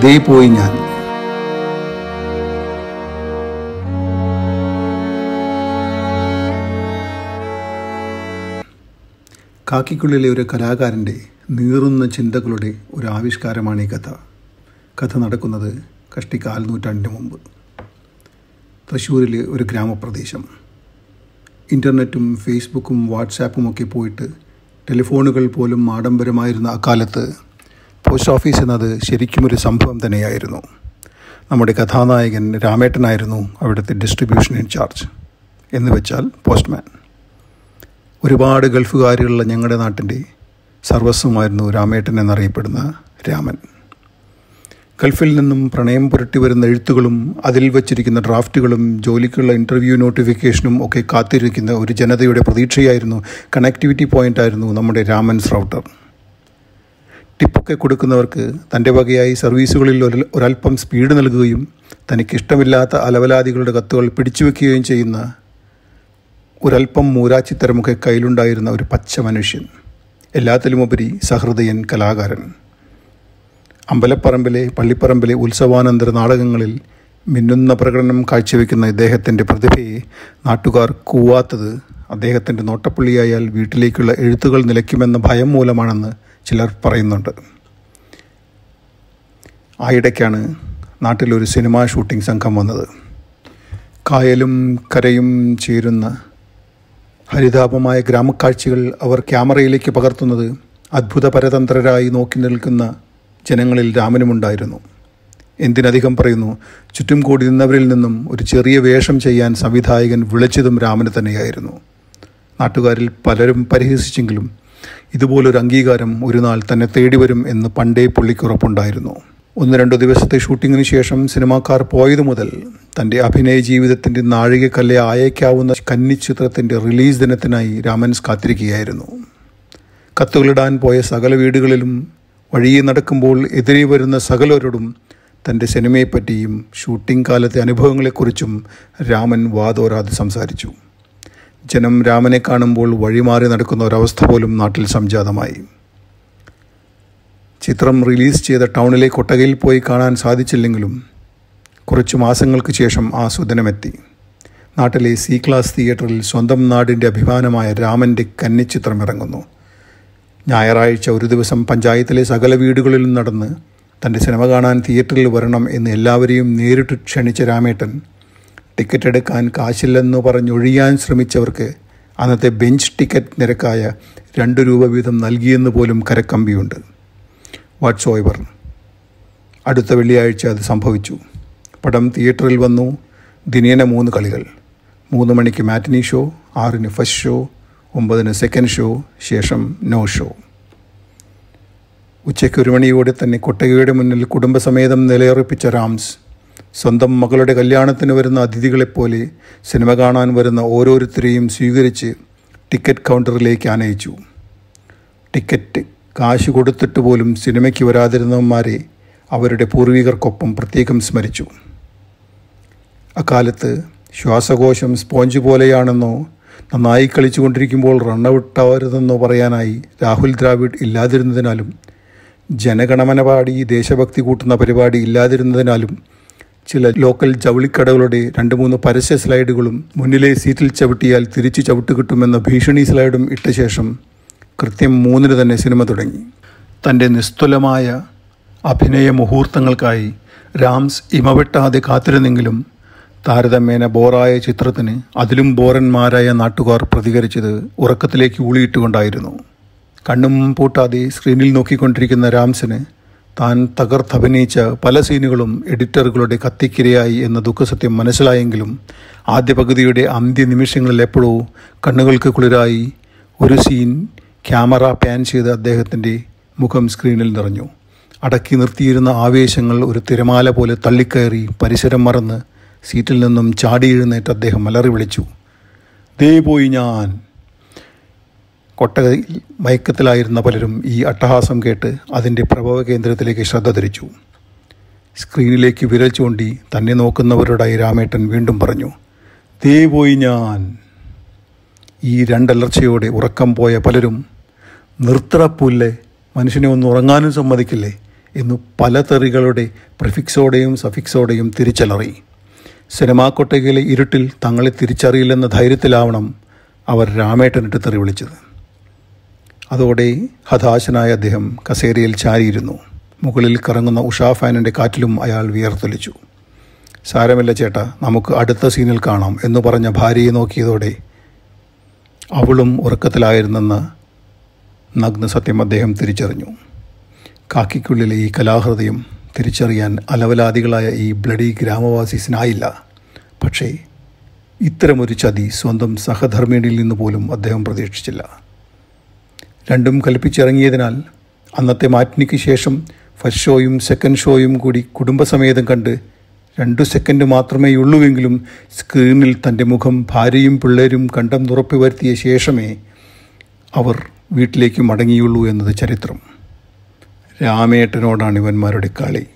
ദേ പോയി ഞാൻ. കാക്കിക്കുള്ളിലെ ഒരു കലാകാരന്റെ നീറുന്ന ചിന്തകളുടെ ഒരു ആവിഷ്കാരമാണ് ഈ കഥ. കഥ നടക്കുന്നത് കഷ്ടി കാൽ നൂറ്റാണ്ടിന് മുമ്പ്. തൃശ്ശൂരിലെ ഒരു ഗ്രാമപ്രദേശം. ഇന്റർനെറ്റും ഫേസ്ബുക്കും വാട്സാപ്പും ഒക്കെ പോയിട്ട് ടെലിഫോണുകൾ പോലും ആഡംബരമായിരുന്ന അക്കാലത്ത് പോസ്റ്റ് ഓഫീസ് എന്നത് ശരിക്കും ഒരു സംഭവം തന്നെയായിരുന്നു. നമ്മുടെ കഥാനായകൻ രാമേട്ടനായിരുന്നു അവിടുത്തെ ഡിസ്ട്രിബ്യൂഷൻ ഇൻചാർജ് എന്ന് വെച്ചാൽ പോസ്റ്റ്മാൻ ഒരുപാട് ഗൾഫുകാരുള്ള ഞങ്ങളുടെ നാട്ടിന്റെ സർവസ്വമായിരുന്നു രാമേട്ടൻ എന്നറിയപ്പെടുന്ന രാമൻ. ഗൾഫിൽ നിന്നും പ്രണയം പുരട്ടി വരുന്ന എഴുത്തുകളും അതിൽ വച്ചിരിക്കുന്ന ഡ്രാഫ്റ്റുകളും ജോലിക്കുള്ള ഇന്റർവ്യൂ നോട്ടിഫിക്കേഷനും ഒക്കെ കാത്തിരിക്കുന്ന ഒരു ജനതയുടെ പ്രതീക്ഷയായിരുന്നു കണക്ടിവിറ്റി പോയിന്റായിരുന്നു നമ്മുടെ രാമൻ റൗട്ടർ ടിപ്പൊക്കെ കൊടുക്കുന്നവർക്ക് തന്റെ വകയായി സർവീസുകളിൽ ഒരു ഒരല്പം സ്പീഡ് നൽകുകയും തനിക്കിഷ്ടമില്ലാത്ത അലവലാദികളുടെ കത്തുകൾ പിടിച്ചുവെക്കുകയും ചെയ്യുന്ന ഒരൽപ്പം മൂരാച്ചിത്തരമൊക്കെ കയ്യിലുണ്ടായിരുന്ന ഒരു പച്ച മനുഷ്യൻ എല്ലാത്തിലുമുപരി സഹൃദയൻ കലാകാരൻ. അമ്പലപ്പറമ്പിലെ പള്ളിപ്പറമ്പിലെ ഉത്സവാനന്തര നാടകങ്ങളിൽ മിന്നുന്ന പ്രകടനം കാഴ്ചവെക്കുന്ന ഇദ്ദേഹത്തിന്റെ പ്രതിഭയെ നാട്ടുകാർ കൂവാത്തത് അദ്ദേഹത്തിന്റെ നോട്ടപ്പുള്ളിയായാൽ വീട്ടിലേക്കുള്ള എഴുത്തുകൾ നിലയ്ക്കുമെന്ന ഭയം മൂലമാണെന്ന് ചിലർ പറയുന്നുണ്ട്. ആ ആയിടയ്ക്കാണ് നാട്ടിലൊരു സിനിമാ ഷൂട്ടിംഗ് സംഘം വന്നത്. കായലും കരയും ചേരുന്ന ഹരിതാപമായ ഗ്രാമക്കാഴ്ചകൾ അവർ ക്യാമറയിലേക്ക് പകർത്തുന്നത് അത്ഭുത പരതന്ത്രരായി നോക്കി നിൽക്കുന്ന ജനങ്ങളിൽ രാമനുമുണ്ടായിരുന്നു എന്തിനധികം പറയുന്നു ചുറ്റും കൂടി നിന്നവരിൽ നിന്നും ഒരു ചെറിയ വേഷം ചെയ്യാൻ സംവിധായകൻ വിളിച്ചതും രാമന് തന്നെയായിരുന്നു. നാട്ടുകാരിൽ പലരും പരിഹസിച്ചെങ്കിലും ഇതുപോലൊരു അംഗീകാരം ഒരു നാൾ തന്നെ തേടി വരും എന്ന് പണ്ടേ പുള്ളിക്കുറപ്പുണ്ടായിരുന്നു ഒന്ന് രണ്ടു ദിവസത്തെ ഷൂട്ടിങ്ങിന് ശേഷം സിനിമാക്കാർ പോയതു മുതൽ തന്റെ അഭിനയ ജീവിതത്തിന്റെ നാഴികക്കല്ലെ ആയേക്കാവുന്ന കന്നി ചിത്രത്തിന്റെ റിലീസ് ദിനത്തിനായി രാമൻസ് കാത്തിരിക്കുകയായിരുന്നു. കത്തുകളിടാൻ പോയ സകല വീടുകളിലും വഴിയെ നടക്കുമ്പോൾ എതിരെ വരുന്ന സകലരോടും തന്റെ സിനിമയെപ്പറ്റിയും ഷൂട്ടിംഗ് കാലത്തെ അനുഭവങ്ങളെക്കുറിച്ചും രാമൻ വാതോരാതെ സംസാരിച്ചു. ജനം രാമനെ കാണുമ്പോൾ വഴിമാറി നടക്കുന്ന ഒരവസ്ഥ പോലും നാട്ടിൽ സംജാതമായി. ചിത്രം റിലീസ് ചെയ്ത ടൗണിലെ കൊട്ടകയിൽ പോയി കാണാൻ സാധിച്ചില്ലെങ്കിലും കുറച്ചു മാസങ്ങൾക്ക് ശേഷം ആ നാട്ടിലെ സി ക്ലാസ് തിയേറ്ററിൽ സ്വന്തം നാടിന്റെ അഭിമാനമായ രാമന്റെ കന്നിച്ചിത്രം ഇറങ്ങുന്നു. ഞായറാഴ്ച ഒരു ദിവസം പഞ്ചായത്തിലെ സകല വീടുകളിലും നടന്ന് തന്റെ സിനിമ കാണാൻ തിയേറ്ററിൽ വരണം എന്ന് എല്ലാവരെയും നേരിട്ട് ക്ഷണിച്ച രാമേട്ടൻ ടിക്കറ്റ് എടുക്കാൻ കാശില്ലെന്ന് പറഞ്ഞൊഴിയാൻ ശ്രമിച്ചവർക്ക് അന്നത്തെ ബെഞ്ച് ടിക്കറ്റ് നിരക്കായ രണ്ട് രൂപ വീതം നൽകിയെന്ന് പോലും കരക്കമ്പിയുണ്ട്. Watts over. അടുത്ത വെള്ളിയാഴ്ച അത് സംഭവിച്ചു. പടം തിയേറ്ററിൽ വന്നു. ദിനേന മൂന്ന് കളികൾ. മൂന്ന് മണിക്ക് മാറ്റിനി ഷോ ആറിന് ഫസ്റ്റ് ഷോ ഒമ്പതിന് സെക്കൻഡ് ഷോ ശേഷം നോ ഷോ. ഉച്ചയ്ക്ക് ഒരു മണിയോടെ തന്നെ കൊട്ടകയുടെ മുന്നിൽ കുടുംബസമേതം നിലയുറപ്പിച്ച റാംസ് സ്വന്തം മകളുടെ കല്യാണത്തിന് വരുന്ന അതിഥികളെപ്പോലെ സിനിമ കാണാൻ വരുന്ന ഓരോരുത്തരെയും സ്വീകരിച്ച് ടിക്കറ്റ് കൗണ്ടറിലേക്ക് ആനയിച്ചു. ടിക്കറ്റ് കാശ് കൊടുത്തിട്ട് പോലും സിനിമയ്ക്ക് വരാതിരുന്നവന്മാരെ അവരുടെ പൂർവികർക്കൊപ്പം പ്രത്യേകം സ്മരിച്ചു. അക്കാലത്ത് ശ്വാസകോശം സ്പോഞ്ച് പോലെയാണെന്നോ നന്നായി കളിച്ചുകൊണ്ടിരിക്കുമ്പോൾ റണ്ണൗട്ടാവരുതെന്നോ പറയാനായി രാഹുൽ ദ്രാവിഡ് ഇല്ലാതിരുന്നതിനാലും ജനഗണമന പാടി ദേശഭക്തി കൂട്ടുന്ന പരിപാടി ഇല്ലാതിരുന്നതിനാലും ചില ലോക്കൽ ജൗളിക്കടകളുടെ രണ്ട് മൂന്ന് പരസ്യ സ്ലൈഡുകളും മുന്നിലെ സീറ്റിൽ ചവിട്ടിയാൽ തിരിച്ചു ചവിട്ട് കിട്ടുമെന്ന ഭീഷണി സ്ലൈഡും ഇട്ട ശേഷം കൃത്യം മൂന്നിന് തന്നെ സിനിമ തുടങ്ങി. തന്റെ നിസ്തുലമായ അഭിനയ മുഹൂർത്തങ്ങൾക്കായി രാംസ് ഇമവെട്ടാതെ കാത്തിരുന്നെങ്കിലും താരതമ്യേന ബോറായ ചിത്രത്തിന് അതിലും ബോറന്മാരായ നാട്ടുകാർ പ്രതികരിച്ചത് ഉറക്കത്തിലേക്ക് ഊളിയിട്ടുകൊണ്ടായിരുന്നു. കണ്ണും പൂട്ടാതെ സ്ക്രീനിൽ നോക്കിക്കൊണ്ടിരിക്കുന്ന രാംസിന് താൻ തകർത്തഭിനയിച്ച പല സീനുകളും എഡിറ്ററുകളുടെ കത്തിക്കിരയായി എന്ന ദുഃഖസത്യം മനസ്സിലായെങ്കിലും ആദ്യ പകുതിയുടെ അന്ത്യ നിമിഷങ്ങളിൽ എപ്പോഴോ കണ്ണുകൾക്ക് കുളിരായി ഒരു സീൻ ക്യാമറ പാൻ ചെയ്ത് അദ്ദേഹത്തിന്റെ മുഖം സ്ക്രീനിൽ നിറഞ്ഞു. അടക്കി നിർത്തിയിരുന്ന ആവേശങ്ങൾ ഒരു തിരമാല പോലെ തള്ളിക്കയറി പരിസരം മറന്ന് സീറ്റിൽ നിന്നും ചാടി എഴുന്നേറ്റ് അദ്ദേഹം അലറി വിളിച്ചു ദേ പോയി ഞാൻ. കൊട്ടകയിൽ മയക്കത്തിലായിരുന്ന പലരും ഈ അട്ടഹാസം കേട്ട് അതിന്റെ പ്രഭവ കേന്ദ്രത്തിലേക്ക് ശ്രദ്ധ തിരിച്ചു. സ്ക്രീനിലേക്ക് വിരൽ ചൂണ്ടി തന്നെ നോക്കുന്നവരോടായി രാമേട്ടൻ വീണ്ടും പറഞ്ഞു ദേ പോയി ഞാൻ. ഈ രണ്ടലർച്ചയോടെ ഉറക്കം പോയ പലരും നിർത്തടപ്പൂല്ലേ മനുഷ്യനെ ഒന്ന് ഉറങ്ങാനും സമ്മതിക്കില്ലേ? എന്നു പല തെറികളുടെ പ്രിഫിക്സോടെയും സഫിക്സോടെയും തിരിച്ചലറി. സിനിമാ കൊട്ടകയിലെ ഇരുട്ടിൽ തങ്ങളെ തിരിച്ചറിയില്ലെന്ന ധൈര്യത്തിലാവണം അവർ രാമേട്ടനിട്ട് തെറി വിളിച്ചത്. അതോടെ ഹതാശനായ അദ്ദേഹം കസേരയിൽ ചാരിയിരുന്നു. മുകളിൽ കറങ്ങുന്ന ഉഷാ ഫാനിന്റെ കാറ്റിലും അയാൾ വിയർത്തൊലിച്ചു സാരമില്ല ചേട്ടാ നമുക്ക് അടുത്ത സീനിൽ കാണാം എന്ന് പറഞ്ഞ ഭാര്യയെ നോക്കിയതോടെ അവളും ഉറക്കത്തിലായിരുന്നെന്ന് നഗ്ന സത്യം അദ്ദേഹം തിരിച്ചറിഞ്ഞു. കാക്കിക്കുള്ളിലെ ഈ കലാഹൃദയം തിരിച്ചറിയാൻ അലവലാദികളായ ഈ ബ്ലഡി ഗ്രാമവാസീസിനായില്ല. പക്ഷേ ഇത്തരമൊരു ചതി സ്വന്തം സഹധർമ്മിണിയിൽ നിന്ന് പോലും അദ്ദേഹം പ്രതീക്ഷിച്ചില്ല. രണ്ടും കൽപ്പിച്ചിറങ്ങിയതിനാൽ അന്നത്തെ മാറ്റിനിക്ക് ശേഷം ഫസ്റ്റ് ഷോയും സെക്കൻഡ് ഷോയും കൂടി കുടുംബസമേതം കണ്ട് രണ്ടു സെക്കൻഡ് മാത്രമേ ഉള്ളൂവെങ്കിലും സ്ക്രീനിൽ തന്റെ മുഖം ഭാര്യയും പിള്ളേരും കണ്ടം തുറപ്പി വരുത്തിയ ശേഷമേ അവർ വീട്ടിലേക്ക് മടങ്ങിയുള്ളൂ എന്നത് ചരിത്രം. രാമേട്ടനോടാണ് ഇവന്മാരുടെ കളി.